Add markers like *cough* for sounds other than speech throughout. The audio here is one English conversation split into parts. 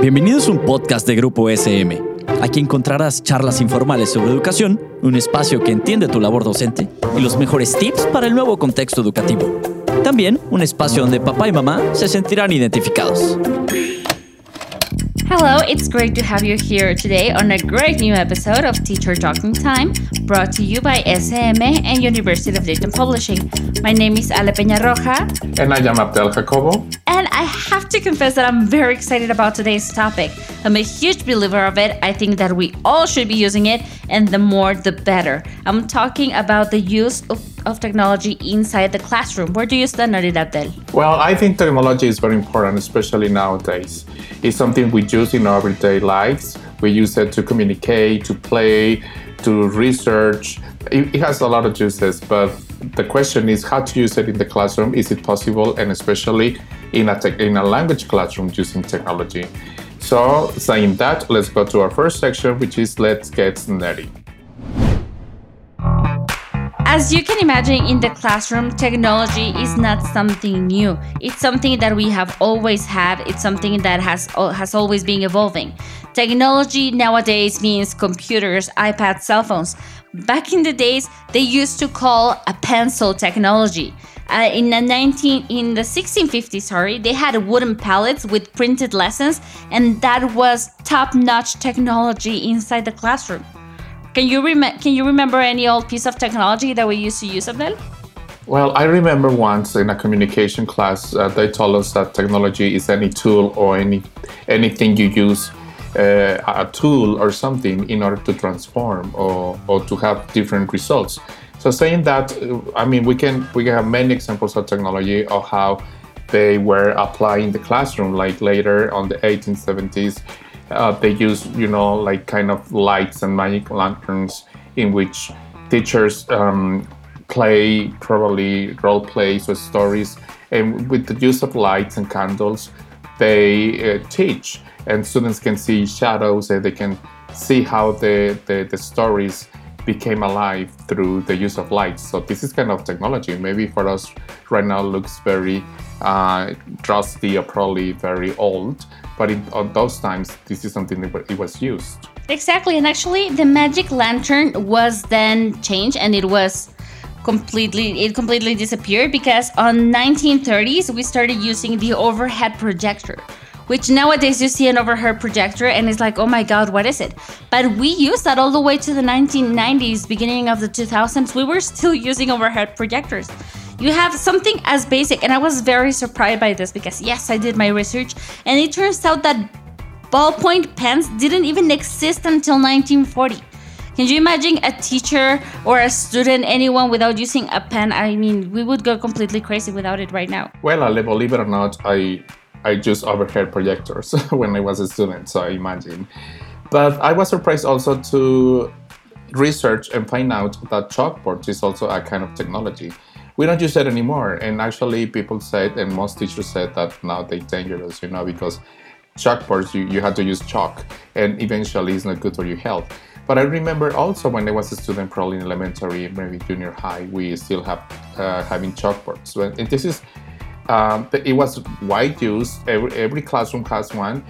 Bienvenidos a un podcast de Grupo SM. Aquí encontrarás charlas informales sobre educación, un espacio que entiende tu labor docente y los mejores tips para el nuevo contexto educativo. También un espacio donde papá y mamá se sentirán identificados. Hello, it's great to have you here today on a great new episode of Teacher Talking Time, brought to you by SM and University of Dayton Publishing. My name is Ale Peña Roja. And I am Abdel Jacobo. I have to confess that I'm very excited about today's topic. I'm a huge believer of it. I think that we all should be using it, and the more the better. I'm talking about the use of, of technology inside the classroom. Where do you stand it, Abdel? Well, I think technology is very important, especially nowadays. It's something we use in our everyday lives. We use it to communicate, to play, to research. It, it has a lot of uses, but the question is how to use it in the classroom. Is it possible, and especially in a, te- in a language classroom using technology? So, saying that, let's go to our first section, which is Let's Get Nerdy. As you can imagine, in the classroom, technology is not something new. It's something that we have always had. It's something that has has always been evolving. Technology nowadays means computers, iPads, cell phones. Back in the days, they used to call a pencil technology. Uh, in the 19 in the 1650s, sorry, they had wooden pallets with printed lessons, and that was top-notch technology inside the classroom. Can you rem- can you remember any old piece of technology that we used to use, Abdel? Well, I remember once in a communication class, uh, they told us that technology is any tool or any anything you use uh, a tool or something in order to transform or, or to have different results. So saying that, uh, I mean, we can we can have many examples of technology of how they were applied in the classroom. Like later on the 1870s, uh, they use you know like kind of lights and magic lanterns in which teachers um, play probably role plays or stories. And with the use of lights and candles they uh, teach. And students can see shadows and they can see how the, the, the stories became alive through the use of lights. So this is kind of technology. Maybe for us right now looks very uh, or probably very old, but in, those times this is something that it was used. Exactly, and actually the magic lantern was then changed, and it was completely it completely disappeared because on 1930s we started using the overhead projector which nowadays you see an overhead projector and it's like, oh my god, what is it? But we used that all the way to the 1990s, beginning of the 2000s. We were still using overhead projectors. You have something as basic, and I was very surprised by this because, yes, I did my research, and it turns out that ballpoint pens didn't even exist until 1940. Can you imagine a teacher or a student, anyone without using a pen? I mean, we would go completely crazy without it right now. Well, believe it or not, I I used overhead projectors *laughs* when I was a student, so I imagine. But I was surprised also to research and find out that chalkboard is also a kind of technology. We don't use it anymore, and actually, people said, and most teachers said that now they're dangerous, you know, because chalkboards you, you had to use chalk, and eventually it's not good for your health. But I remember also when I was a student, probably in elementary, maybe junior high, we still have uh, having chalkboards. And this is um, it was wide use. Every, every classroom has one.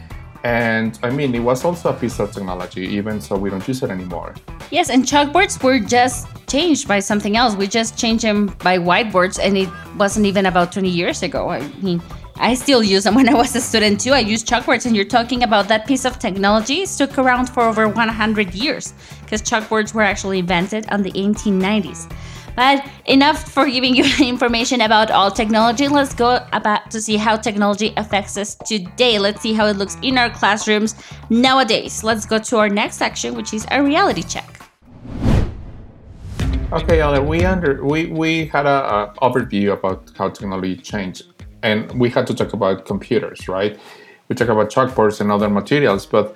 And I mean, it was also a piece of technology, even so we don't use it anymore. Yes, and chalkboards were just changed by something else. We just changed them by whiteboards, and it wasn't even about 20 years ago. I mean, I still use them *laughs* when I was a student too. I use chalkboards, and you're talking about that piece of technology stuck around for over 100 years because chalkboards were actually invented in the 1890s. But enough for giving you *laughs* information about all technology. Let's go about to see how technology affects us today. Let's see how it looks in our classrooms nowadays. Let's go to our next section, which is a reality check. Okay, Ale, we under we we had a, a overview about how technology changed, and we had to talk about computers, right? We talk about chalkboards and other materials, but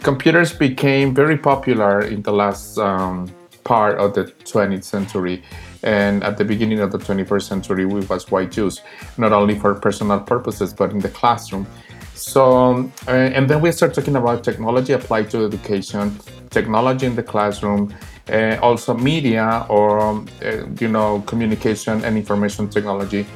computers became very popular in the last um, part of the 20th century and at the beginning of the 21st century we was white used not only for personal purposes but in the classroom so uh, and then we start talking about technology applied to education technology in the classroom uh, also media or uh, you know communication and information technology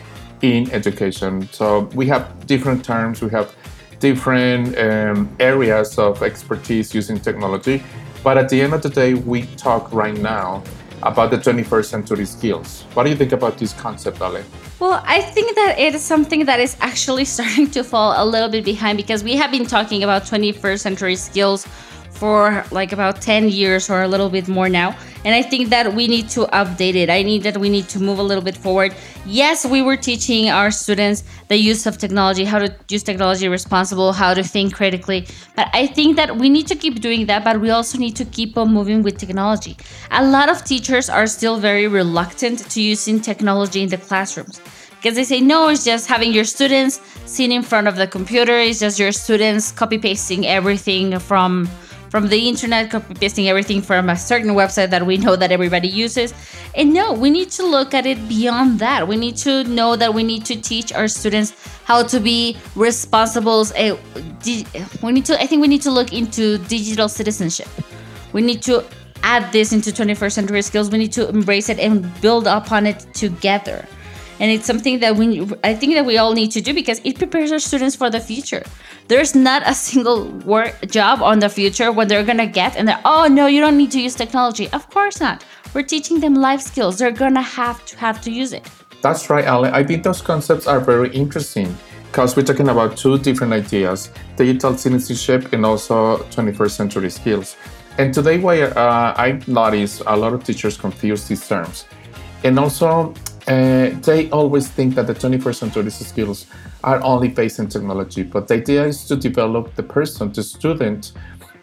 in education so we have different terms we have different um, areas of expertise using technology. But at the end of the day, we talk right now about the 21st century skills. What do you think about this concept, Ale? Well, I think that it is something that is actually *laughs* starting to fall a little bit behind because we have been talking about 21st century skills for like about 10 years or a little bit more now. And I think that we need to update it. I need that we need to move a little bit forward. Yes, we were teaching our students the use of technology, how to use technology responsible, how to think critically. But I think that we need to keep doing that, but we also need to keep on moving with technology. A lot of teachers are still very reluctant to using technology in the classrooms because they say no it's just having your students sitting in front of the computer it's just your students copy pasting everything from from the internet, copy pasting everything from a certain website that we know that everybody uses. And no, we need to look at it beyond that. We need to know that we need to teach our students how to be responsible. Eh, we need to. I think we need to look into digital citizenship. We need to add this into 21st century skills. We need to embrace it and build upon it together and it's something that we I think that we all need to do because it prepares our students for the future. There's not a single work job on the future when they're gonna get and they're oh no you don't need to use technology. Of course not. We're teaching them life skills. They're gonna have to have to use it. That's right, Ale. I think those concepts are very interesting because we're talking about two different ideas: digital citizenship and also 21st century skills. And today, why uh, I notice a lot of teachers confuse these terms. And also, uh, they always think that the 21st century skills are only based in technology, but the idea is to develop the person, the student,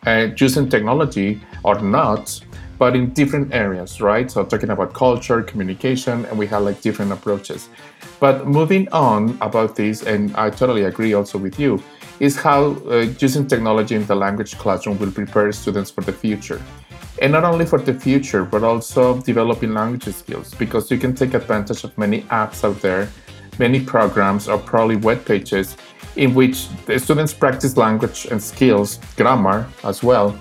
uh, using technology or not, but in different areas, right? So talking about culture, communication, and we have like different approaches. But moving on about this, and I totally agree also with you, is how uh, using technology in the language classroom will prepare students for the future and not only for the future but also developing language skills because you can take advantage of many apps out there many programs or probably web pages in which the students practice language and skills grammar as well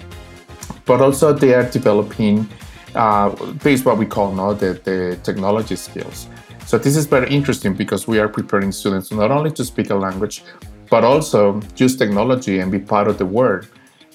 but also they are developing uh, this is what we call now the, the technology skills. So this is very interesting because we are preparing students not only to speak a language but also use technology and be part of the world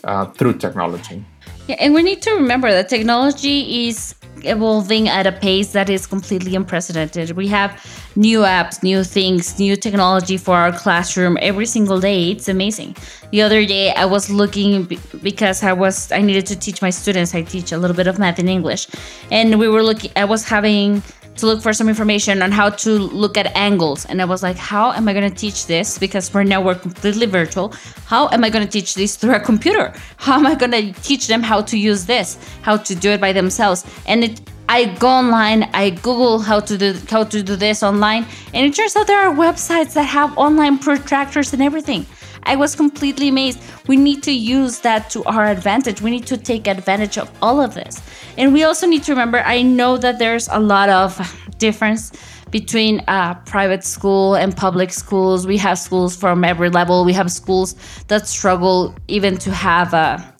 uh, through technology yeah, and we need to remember that technology is evolving at a pace that is completely unprecedented. We have new apps, new things, new technology for our classroom every single day. It's amazing. The other day I was looking because I was I needed to teach my students. I teach a little bit of math and English. And we were looking I was having to look for some information on how to look at angles. And I was like, how am I going to teach this? Because for now we're completely virtual. How am I going to teach this through a computer? How am I going to teach them how to use this, how to do it by themselves? And it, I go online, I Google how to do how to do this online, and it turns out there are websites that have online protractors and everything. I was completely amazed. We need to use that to our advantage. We need to take advantage of all of this. And we also need to remember I know that there's a lot of difference between uh, private school and public schools. We have schools from every level. We have schools that struggle even to have a,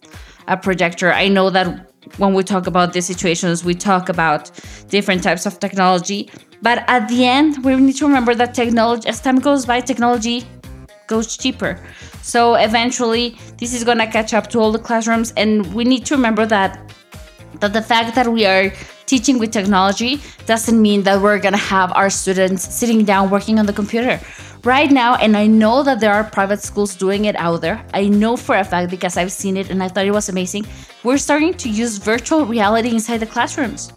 a projector. I know that when we talk about these situations, we talk about different types of technology. But at the end, we need to remember that technology, as time goes by, technology goes cheaper. So eventually, this is gonna catch up to all the classrooms, and we need to remember that that the fact that we are teaching with technology doesn't mean that we're gonna have our students sitting down working on the computer. Right now, and I know that there are private schools doing it out there. I know for a fact because I've seen it and I thought it was amazing. We're starting to use virtual reality inside the classrooms.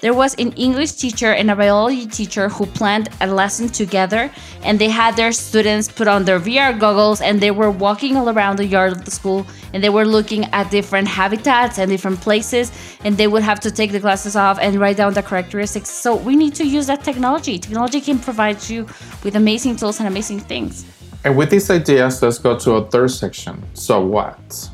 There was an English teacher and a biology teacher who planned a lesson together, and they had their students put on their VR goggles and they were walking all around the yard of the school and they were looking at different habitats and different places, and they would have to take the glasses off and write down the characteristics. So, we need to use that technology. Technology can provide you with amazing tools and amazing things. And with these ideas, let's go to a third section. So, what?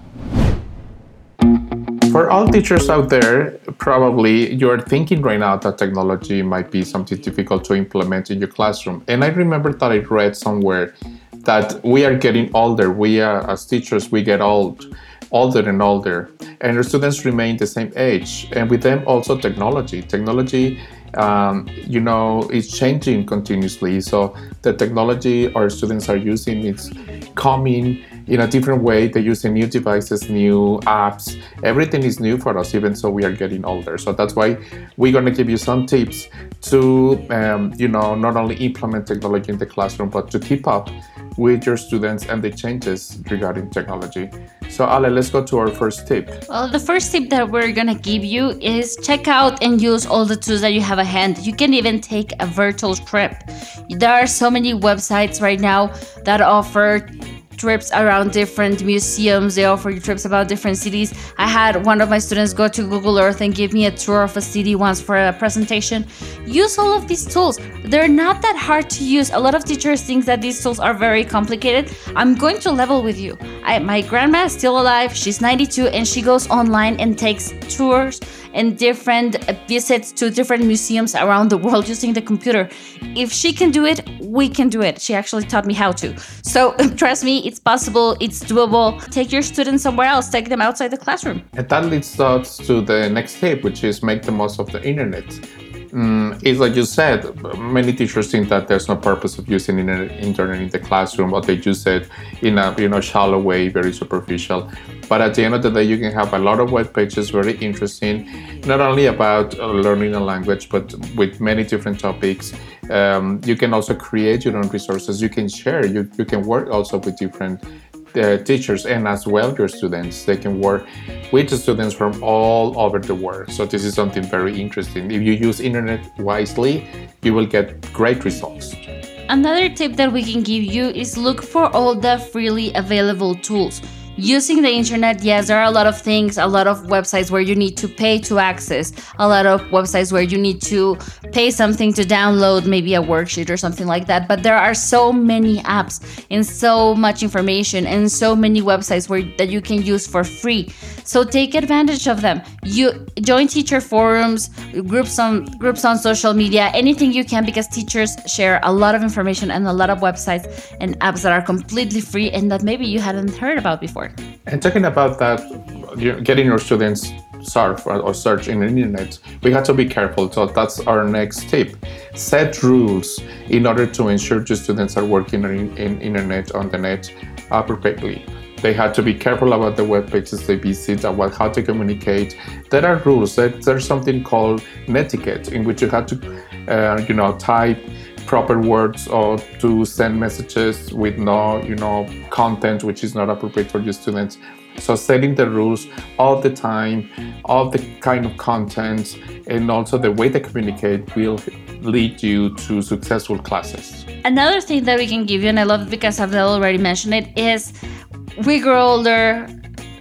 For all teachers out there, probably you're thinking right now that technology might be something difficult to implement in your classroom. And I remember that I read somewhere that we are getting older. We are, as teachers, we get old, older and older, and our students remain the same age. And with them, also technology. Technology um, you know, is changing continuously. So the technology our students are using is coming in a different way. They're using new devices, new apps. Everything is new for us, even so we are getting older. So that's why we're going to give you some tips to, um, you know, not only implement technology in the classroom, but to keep up with your students and the changes regarding technology. So, Ale, let's go to our first tip. Well, the first tip that we're gonna give you is check out and use all the tools that you have at hand. You can even take a virtual trip. There are so many websites right now that offer trips around different museums. They offer you trips about different cities. I had one of my students go to Google Earth and give me a tour of a city once for a presentation. Use all of these tools. They're not that hard to use. A lot of teachers think that these tools are very complicated. I'm going to level with you. I, my grandma is still alive. She's 92 and she goes online and takes tours and different visits to different museums around the world using the computer. If she can do it, we can do it. She actually taught me how to. So *laughs* trust me, it's possible, it's doable. Take your students somewhere else, take them outside the classroom. And that leads us to the next tip, which is make the most of the internet. Mm, it's like you said, many teachers think that there's no purpose of using internet in the classroom, or they use it in a you know shallow way, very superficial. But at the end of the day, you can have a lot of web pages, very interesting, not only about uh, learning a language, but with many different topics. Um, you can also create your own resources. You can share. You you can work also with different the teachers and as well your students. They can work with students from all over the world. So this is something very interesting. If you use internet wisely, you will get great results. Another tip that we can give you is look for all the freely available tools using the internet, yes, there are a lot of things, a lot of websites where you need to pay to access, a lot of websites where you need to pay something to download maybe a worksheet or something like that. But there are so many apps and so much information and so many websites where that you can use for free. So take advantage of them. You join teacher forums, groups on groups on social media, anything you can because teachers share a lot of information and a lot of websites and apps that are completely free and that maybe you hadn't heard about before. And talking about that, getting your students surf or search in the internet, we have to be careful. So that's our next tip. Set rules in order to ensure your students are working in, in internet on the net appropriately. They have to be careful about the web pages they visit, about how to communicate. There are rules. There's something called netiquette in which you have to, uh, you know, type proper words or to send messages with no you know content which is not appropriate for your students. So setting the rules all the time of the kind of content and also the way they communicate will lead you to successful classes. Another thing that we can give you and i love it because i've already mentioned it is we grow older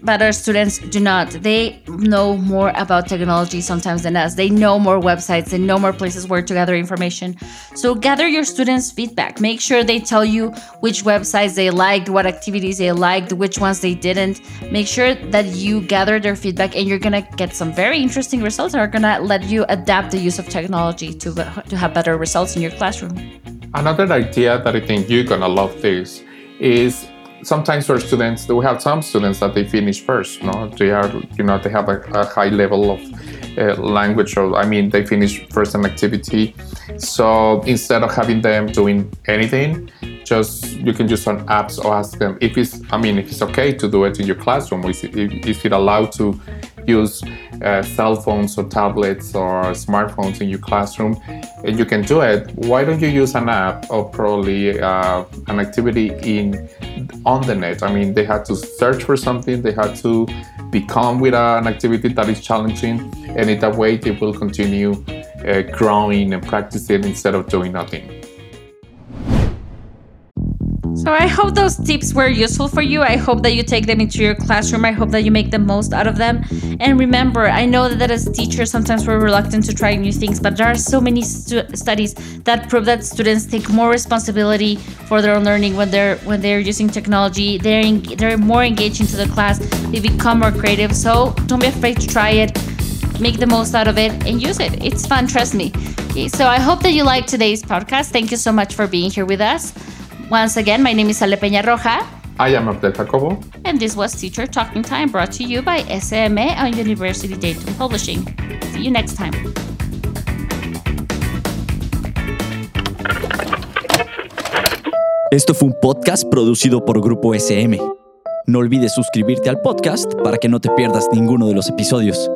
but our students do not. They know more about technology sometimes than us. They know more websites, they know more places where to gather information. So gather your students' feedback. Make sure they tell you which websites they liked, what activities they liked, which ones they didn't. Make sure that you gather their feedback and you're gonna get some very interesting results that are gonna let you adapt the use of technology to, to have better results in your classroom. Another idea that I think you're gonna love this is sometimes for students, we have some students that they finish first. No, they are, you know, they have a, a high level of uh, language, or I mean, they finish first an activity. So instead of having them doing anything, just you can use some apps or ask them if it's, I mean, if it's okay to do it in your classroom, is it, is it allowed to use uh, cell phones or tablets or smartphones in your classroom and you can do it why don't you use an app or probably uh, an activity in on the net? I mean they had to search for something they had to become with an activity that is challenging and in that way they will continue uh, growing and practicing instead of doing nothing so I hope those tips were useful for you. I hope that you take them into your classroom. I hope that you make the most out of them. And remember, I know that as teachers, sometimes we're reluctant to try new things, but there are so many stu- studies that prove that students take more responsibility for their own learning when they're when they're using technology. They're en- they're more engaged into the class. They become more creative. So don't be afraid to try it. Make the most out of it and use it. It's fun, trust me. So I hope that you liked today's podcast. Thank you so much for being here with us. Once again, my name is Ale Peña Roja. I am Abdel Jacobo. And this was Teacher Talking Time brought to you by SMA on University Dayton Publishing. See you next time. Esto fue un podcast producido por Grupo SM. No olvides suscribirte al podcast para que no te pierdas ninguno de los episodios.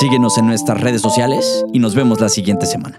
Síguenos en nuestras redes sociales y nos vemos la siguiente semana.